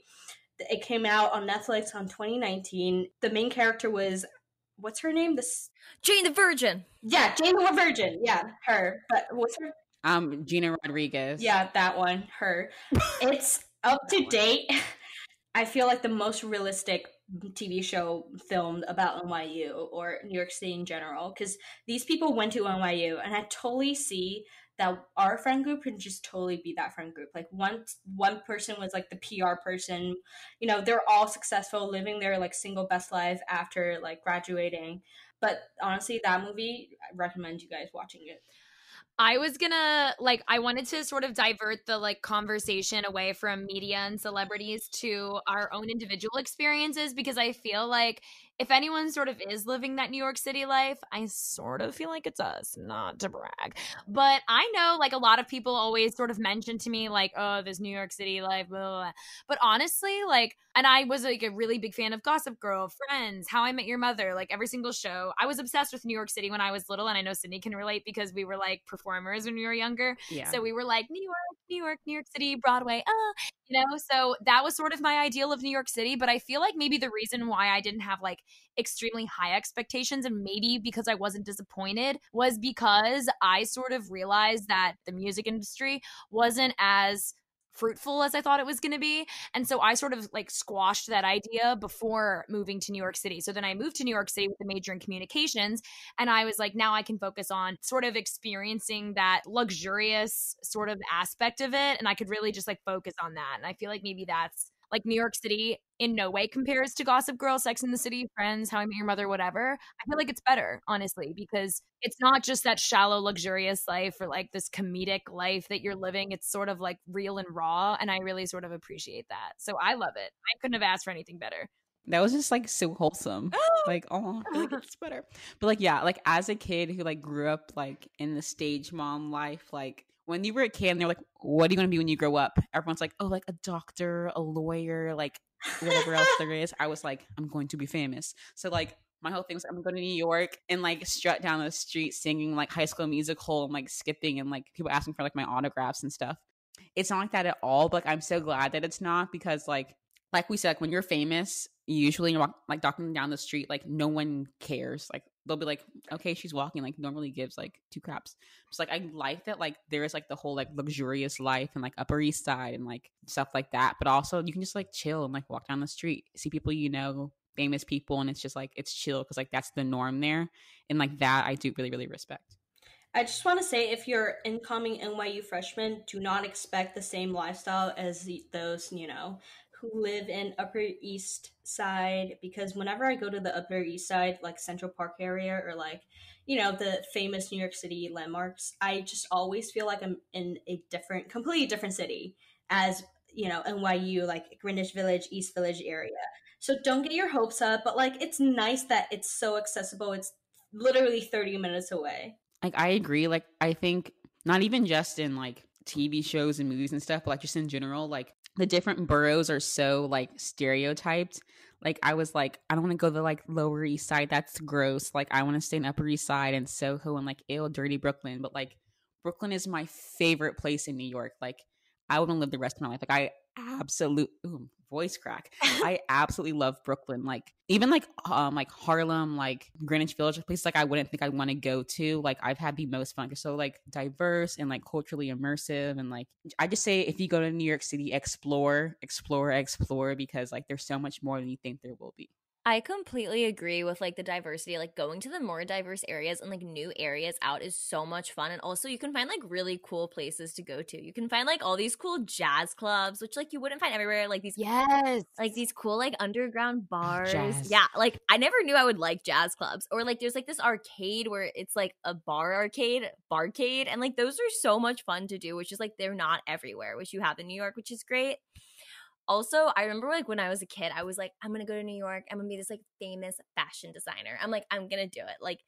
It came out on Netflix on 2019. The main character was what's her name? This Jane the Virgin. Yeah, Jane the Virgin. Yeah, her. But what's her Um, Gina Rodriguez. yeah, that one, her. It's up to date. I feel like the most realistic TV show filmed about NYU or New York City in general because these people went to NYU and I totally see that our friend group can just totally be that friend group. Like one one person was like the PR person. You know, they're all successful, living their like single best life after like graduating. But honestly, that movie, I recommend you guys watching it. I was gonna like I wanted to sort of divert the like conversation away from media and celebrities to our own individual experiences because I feel like if anyone sort of is living that New York City life, I sort of feel like it's us, not to brag. But I know like a lot of people always sort of mention to me like, oh, this New York City life, blah, blah, blah. But honestly, like and I was like a really big fan of Gossip Girl, Friends, How I Met Your Mother, like every single show. I was obsessed with New York City when I was little, and I know Sydney can relate because we were like performers when we were younger. Yeah. So we were like New York, New York, New York City, Broadway, ah, you know. So that was sort of my ideal of New York City. But I feel like maybe the reason why I didn't have like extremely high expectations and maybe because I wasn't disappointed was because I sort of realized that the music industry wasn't as fruitful as I thought it was going to be. And so I sort of like squashed that idea before moving to New York City. So then I moved to New York City with a major in communications. And I was like, now I can focus on sort of experiencing that luxurious sort of aspect of it. And I could really just like focus on that. And I feel like maybe that's like New York City in no way compares to Gossip Girl, Sex in the City, Friends, How I Met Your Mother, whatever. I feel like it's better, honestly, because it's not just that shallow, luxurious life or like this comedic life that you're living. It's sort of like real and raw. And I really sort of appreciate that. So I love it. I couldn't have asked for anything better. That was just like so wholesome. like, oh, I feel like it's better. But like, yeah, like as a kid who like grew up like in the stage mom life, like when you were a kid and they're like, what are you gonna be when you grow up? Everyone's like, oh, like a doctor, a lawyer, like whatever else there is. I was like, I'm going to be famous. So like my whole thing was I'm going to New York and like strut down the street singing like high school musical and like skipping and like people asking for like my autographs and stuff. It's not like that at all, but like, I'm so glad that it's not because like like we said, like when you're famous, usually you're walk, like walking down the street, like no one cares. Like they'll be like, okay, she's walking, like normally gives like two craps. It's like I like that like there is like the whole like luxurious life and like Upper East Side and like stuff like that. But also you can just like chill and like walk down the street, see people you know, famous people, and it's just like it's chill because like that's the norm there. And like that I do really, really respect. I just want to say if you're incoming NYU freshmen, do not expect the same lifestyle as those, you know, who live in Upper East Side because whenever I go to the Upper East Side, like Central Park area or like, you know, the famous New York City landmarks, I just always feel like I'm in a different, completely different city as, you know, NYU, like Greenwich Village, East Village area. So don't get your hopes up, but like it's nice that it's so accessible. It's literally 30 minutes away. Like I agree. Like I think not even just in like TV shows and movies and stuff, but like just in general, like the different boroughs are so like stereotyped. Like I was like, I don't want to go to like Lower East Side. That's gross. Like I want to stay in Upper East Side and Soho and like ill dirty Brooklyn. But like Brooklyn is my favorite place in New York. Like I to live the rest of my life. Like I absolute ooh, voice crack. I absolutely love Brooklyn. Like even like um like Harlem, like Greenwich Village, places like I wouldn't think I'd want to go to. Like I've had the most fun. They're so like diverse and like culturally immersive and like I just say if you go to New York City, explore, explore, explore because like there's so much more than you think there will be. I completely agree with like the diversity. Like going to the more diverse areas and like new areas out is so much fun. And also you can find like really cool places to go to. You can find like all these cool jazz clubs, which like you wouldn't find everywhere. Like these Yes. like these cool like underground bars. Jazz. Yeah, like I never knew I would like jazz clubs. Or like there's like this arcade where it's like a bar arcade, barcade, and like those are so much fun to do, which is like they're not everywhere, which you have in New York, which is great. Also, I remember like when I was a kid, I was like, I'm gonna go to New York. I'm gonna be this like famous fashion designer. I'm like, I'm gonna do it. Like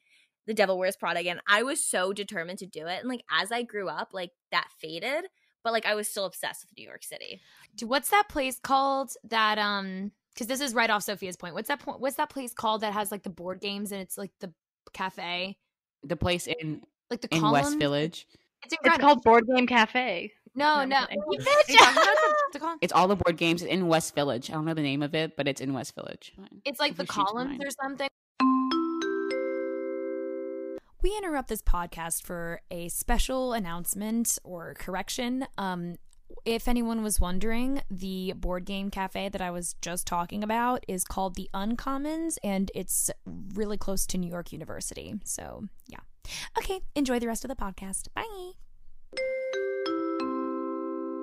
the devil wears Prada again. I was so determined to do it. And like as I grew up, like that faded, but like I was still obsessed with New York City. What's that place called that um because this is right off Sophia's point. What's that point what's that place called that has like the board games and it's like the cafe? The place in Like the Uncommons? West Village. It's It's called Board Game Cafe. No, No, no. I'm You kidding. bitch! Are you talking about The col- It's all the board games in West Village. I don't know the name of it, but it's in West Village. It's like the If you columns or something. We interrupt this podcast for a special announcement or correction. Um, if anyone was wondering, the board game cafe that I was just talking about is called the Uncommons, and it's really close to New York University. So, yeah. Okay, enjoy the rest of the podcast. Bye.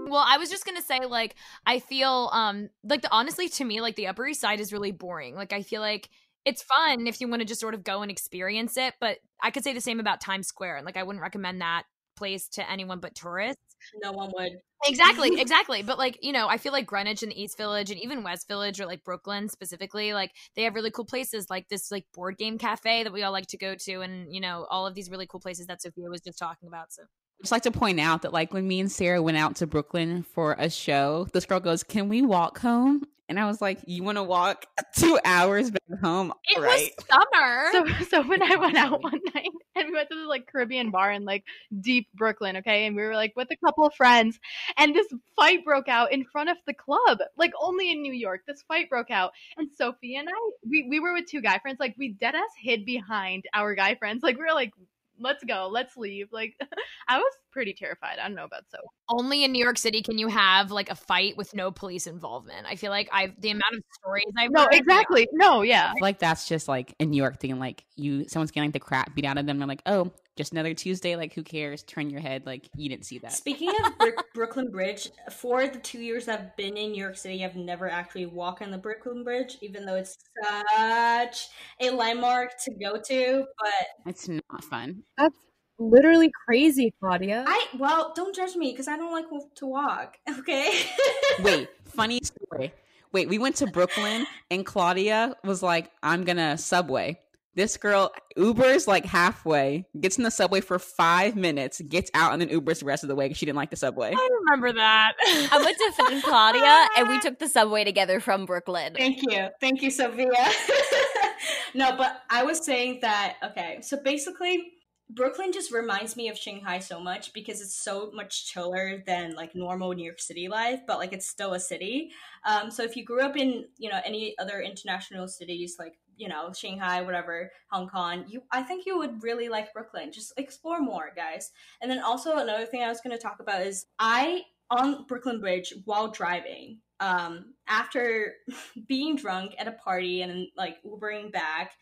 Well, I was just gonna say, like, I feel um like the honestly to me, like the Upper East Side is really boring. Like I feel like it's fun if you want to just sort of go and experience it, but I could say the same about Times Square. And like I wouldn't recommend that place to anyone but tourists. No one would. Exactly, exactly. But like, you know, I feel like Greenwich and the East Village and even West Village or like Brooklyn specifically, like they have really cool places like this like board game cafe that we all like to go to and you know, all of these really cool places that Sophia was just talking about. So just like to point out that like when me and Sarah went out to Brooklyn for a show, this girl goes, "Can we walk home?" And I was like, "You want to walk two hours back home? it All right." was summer. So so when I went out one night and we went to this like Caribbean bar in like deep Brooklyn, okay, and we were like with a couple of friends, and this fight broke out in front of the club, like only in New York. This fight broke out, and Sophie and I, we we were with two guy friends, like we dead ass hid behind our guy friends, like we were like, let's go, let's leave. Like I was pretty terrified. I don't know about so. only in New York City can you have like a fight with no police involvement. I feel like I've the amount of stories I've No, heard, exactly. No, yeah. I feel like that's just like a New York thing. Like you, someone's getting like the crap beat out of them. They're like, "Oh, just another Tuesday. Like who cares?" Turn your head. Like you didn't see that. Speaking of Brook- Brooklyn Bridge, for the two years I've been in New York City, I've never actually walked on the Brooklyn Bridge, even though it's such a landmark to go to. But It's not fun. That's literally crazy, Claudia. I, well, don't judge me because I don't like to walk, okay? Wait, funny story. Wait, we went to Brooklyn and Claudia was like, I'm gonna subway. This girl Ubers like halfway, gets in the subway for five minutes, gets out, and then Ubers the rest of the way because she didn't like the subway. I remember that. I went to defend Claudia and we took the subway together from Brooklyn. Thank you. Thank you, Sophia. no, but I was saying that, okay, so basically, Brooklyn just reminds me of Shanghai so much because it's so much chiller than like normal New York City life, but like it's still a city. Um, so if you grew up in you know any other international cities like you know Shanghai, whatever, Hong Kong, you I think you would really like Brooklyn. Just explore more, guys. And then also another thing I was going to talk about is I on Brooklyn Bridge while driving. Um, after being drunk at a party and like Ubering back,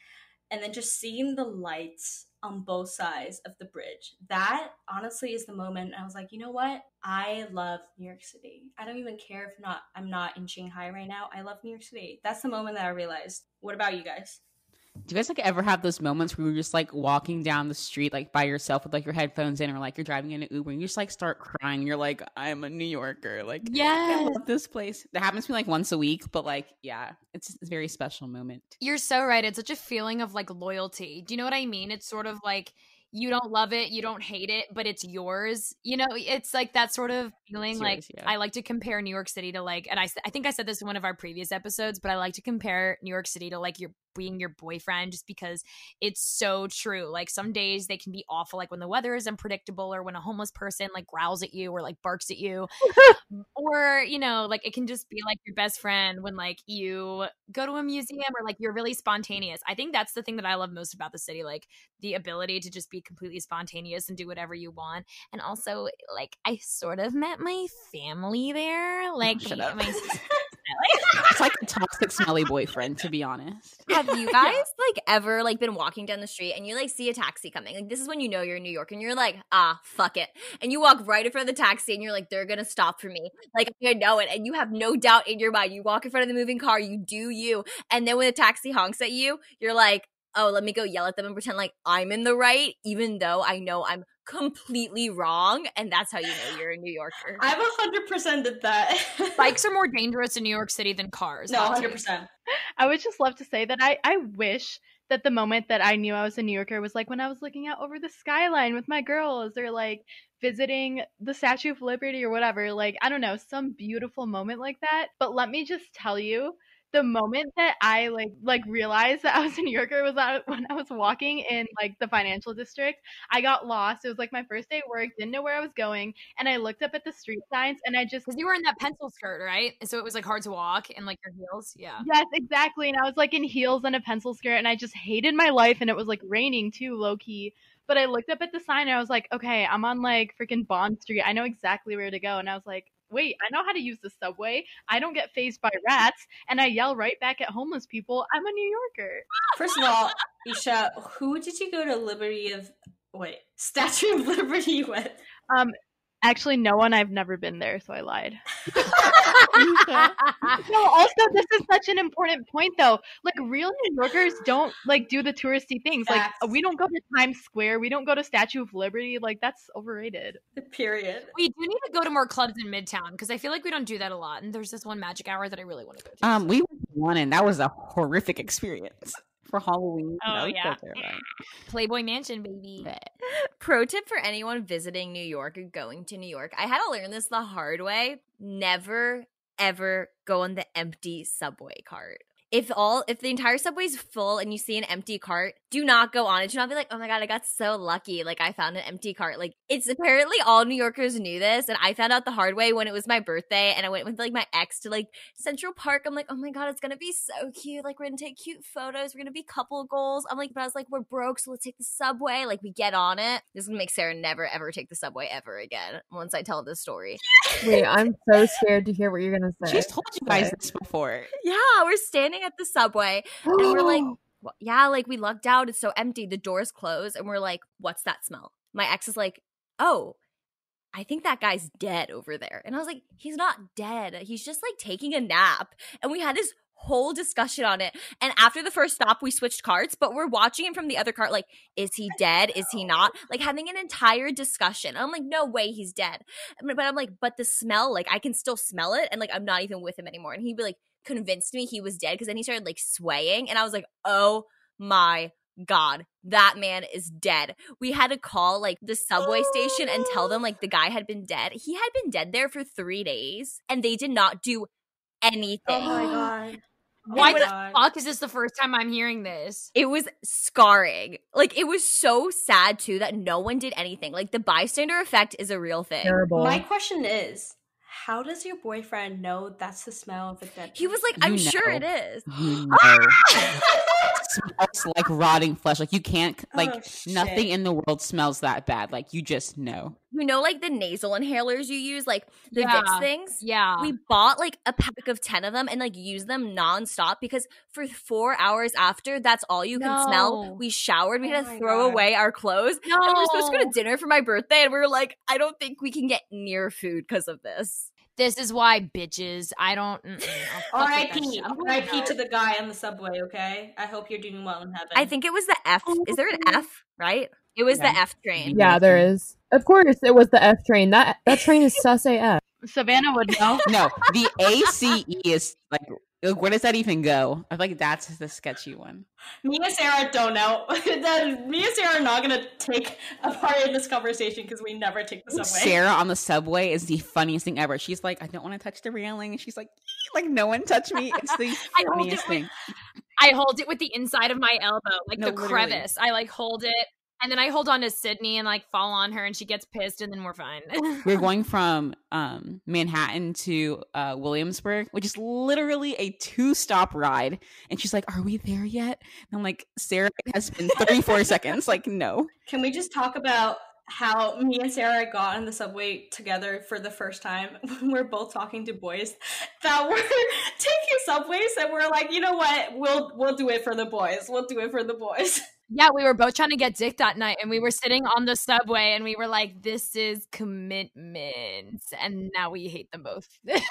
and then just seeing the lights on both sides of the bridge. That honestly is the moment I was like, you know what? I love New York City. I don't even care if not I'm not in Shanghai right now. I love New York City. That's the moment that I realized. What about you guys? Do you guys like ever have those moments where you're just like walking down the street like by yourself with like your headphones in or like you're driving in an Uber and you just like start crying? You're like, I'm a New Yorker. Like, yeah, I love this place. That happens to me like once a week, but like, yeah, it's, a very special moment. You're so right. It's such a feeling of like loyalty. Do you know what I mean? It's sort of like you don't love it, you don't hate it, but it's yours. You know, it's like that sort of feeling. It's like yeah. I like to compare New York City to like, and I I think I said this in one of our previous episodes, but I like to compare New York City to like your being your boyfriend just because it's so true. Like some days they can be awful, like when the weather is unpredictable or when a homeless person like growls at you or like barks at you. or, you know, like it can just be like your best friend when like you go to a museum or like you're really spontaneous. I think that's the thing that I love most about the city, like the ability to just be completely spontaneous and do whatever you want. And also like I sort of met my family there. Like Shut it's like a toxic, smelly boyfriend, to be honest. Have you guys like ever like been walking down the street and you like see a taxi coming? Like this is when you know you're in New York and you're like, ah, fuck it. And you walk right in front of the taxi and you're like, they're gonna stop for me. Like I know it. And you have no doubt in your mind. You walk in front of the moving car, you do you. And then when the taxi honks at you, you're like, oh, let me go yell at them and pretend like I'm in the right, even though I know I'm completely wrong. And that's how you know you're a New Yorker. I've a hundred percent did that. bikes are more dangerous in New York City than cars. no, hot hundred take. percent. I would just love to say that I, I wish that the moment that I knew I was a New Yorker was like when I was looking out over the skyline with my girls or like visiting the Statue of Liberty or whatever. Like, I don't know, some beautiful moment like that. But let me just tell you, the moment that I like like realized that I was a New Yorker was that when I was walking in like the financial district. I got lost. It was like my first day at work, didn't know where I was going, and I looked up at the street signs and I just Because you were in that pencil skirt, right? So it was like hard to walk and like your heels. Yeah. Yes, exactly. And I was like in heels and a pencil skirt, and I just hated my life. And it was like raining too, low key. But I looked up at the sign and I was like, okay, I'm on like freaking Bond Street. I know exactly where to go. And I was like, wait, I know how to use the subway. I don't get phased by rats. And I yell right back at homeless people, I'm a New Yorker. First of all, Isha, who did you go to Liberty of wait, Statue of Liberty with? Um, actually, no one. I've never been there, so I lied. no, also, this is such an important point, though. Like, real New Yorkers don't like do the touristy things. Like, we don't go to Times Square. We don't go to Statue of Liberty. Like, that's overrated. Period. We do need to go to more clubs in Midtown because I feel like we don't do that a lot. And there's this one magic hour that I really want to go to. Um, we went to one and that was a horrific experience for Halloween. Oh, That was so yeah. Playboy Mansion, baby. But. Pro tip for anyone visiting New York or going to New York. I had to learn this the hard way. Never ever go on the empty subway cart. If all if the entire subway's full and you see an empty cart, do not go on it. Do not be like, oh my god, I got so lucky. Like I found an empty cart. Like it's apparently all New Yorkers knew this, and I found out the hard way when it was my birthday, and I went with like my ex to like Central Park. I'm like, oh my god, it's gonna be so cute. Like we're gonna take cute photos. We're gonna be couple goals. I'm like, but I was like, we're broke, so let's take the subway. Like we get on it. This is gonna make Sarah never ever take the subway ever again. Once I tell this story. Wait, I'm so scared to hear what you're gonna say. She's told you guys this before. Yeah, we're standing at the subway and we're like, "Well, yeah, like we lucked out. It's so empty. The doors closed, and we're like, what's that smell? My ex is like, oh, I think that guy's dead over there. And I was like, he's not dead. He's just like taking a nap. And we had this whole discussion on it. And after the first stop, we switched carts, but we're watching him from the other cart, like, is he dead? Is he not? Like having an entire discussion. I'm like, no way he's dead. But I'm like, but the smell, like I can still smell it. And like I'm not even with him anymore. And he'd be like convinced me he was dead because then he started like swaying. And I was like, oh my God, that man is dead. We had to call like the subway station and tell them like the guy had been dead. He had been dead there for three days and they did not do anything. Oh my god. Why It the was- fuck is this the first time I'm hearing this? It was scarring. Like it was so sad too that no one did anything. Like the bystander effect is a real thing. My question is, how does your boyfriend know that's the smell of a dead? He was like, I'm sure it know. is. You know. smells like rotting flesh. Like you can't like Oh, nothing in the world smells that bad. Like you just know. You know, like the nasal inhalers you use, like the Yeah. Vicks things. Yeah. We bought like a pack of ten of them and like used them nonstop because for four hours after, that's all you can smell. We showered. We Oh had my to throw God. away our clothes. And we were supposed to go to dinner for my birthday, and we were like, I don't think we can get near food because of this. This is why bitches. I don't. R.I.P. R.I.P. to the guy on the subway. Okay, I hope you're doing well in heaven. I think it was the F. Oh is there an F? Right? It was Yeah. the F train. Yeah, there is. Of course, it was the F train. That that train is sus AF. Savannah would know. No, the ACE is like like, where does that even go? I feel like that's the sketchy one. Me and Sarah don't know. then me and Sarah are not gonna take a part in this conversation because we never take the subway. Sarah on the subway is the funniest thing ever. She's like, I don't want to touch the railing. And she's like, like no one touch me. It's the I hold funniest it with, thing. I hold it with the inside of my elbow, like No, the literally. crevice. I like hold it, and then I hold on to Sydney and like fall on her, and she gets pissed, and then we're fine. We're going from um, Manhattan to uh, Williamsburg, which is literally a two stop ride. And she's like, Are we there yet? And I'm like, Sarah it has been 34 seconds. Like, no. Can we just talk about how me and Sarah got on the subway together for the first time when we're both talking to boys that were taking subways and we're like, you know what, we'll we'll do it for the boys. We'll do it for the boys. Yeah, we were both trying to get dick that night, and we were sitting on the subway, and we were like, "This is commitment," and now we hate them both.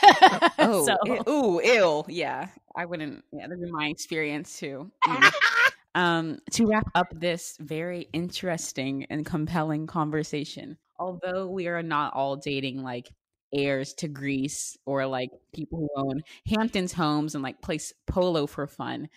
Oh, so ew, ooh, ill. Yeah, I wouldn't. Yeah, that'd be my experience too. Mm. um, to wrap up this very interesting and compelling conversation, although we are not all dating like heirs to Greece or like people who own Hamptons homes and like place polo for fun,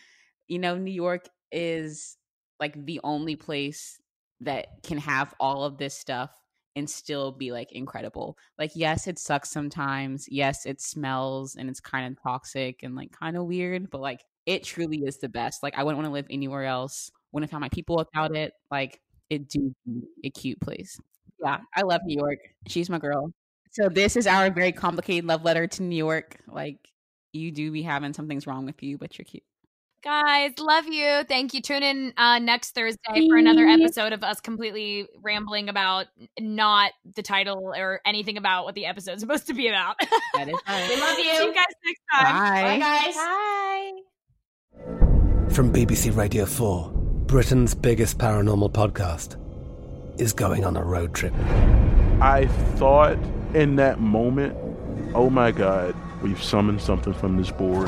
you know, New York is like the only place that can have all of this stuff and still be like incredible. Like, yes, it sucks sometimes. Yes, it smells and it's kind of toxic and like kind of weird, but like it truly is the best. Like, I wouldn't want to live anywhere else. Wouldn't have found my people without it. Like, it do a cute place. Yeah, I love New York. She's my girl. So this is our very complicated love letter to New York. Like, you do be having something's wrong with you, but you're cute. Guys, love you. Thank you. Tune in uh, next Thursday for another episode of us completely rambling about not the title or anything about what the episode's supposed to be about. That is We love you. See you guys next time. Bye. guys. Bye. From BBC Radio 4, Britain's biggest paranormal podcast is going on a road trip. I thought in that moment, oh my God, we've summoned something from this board.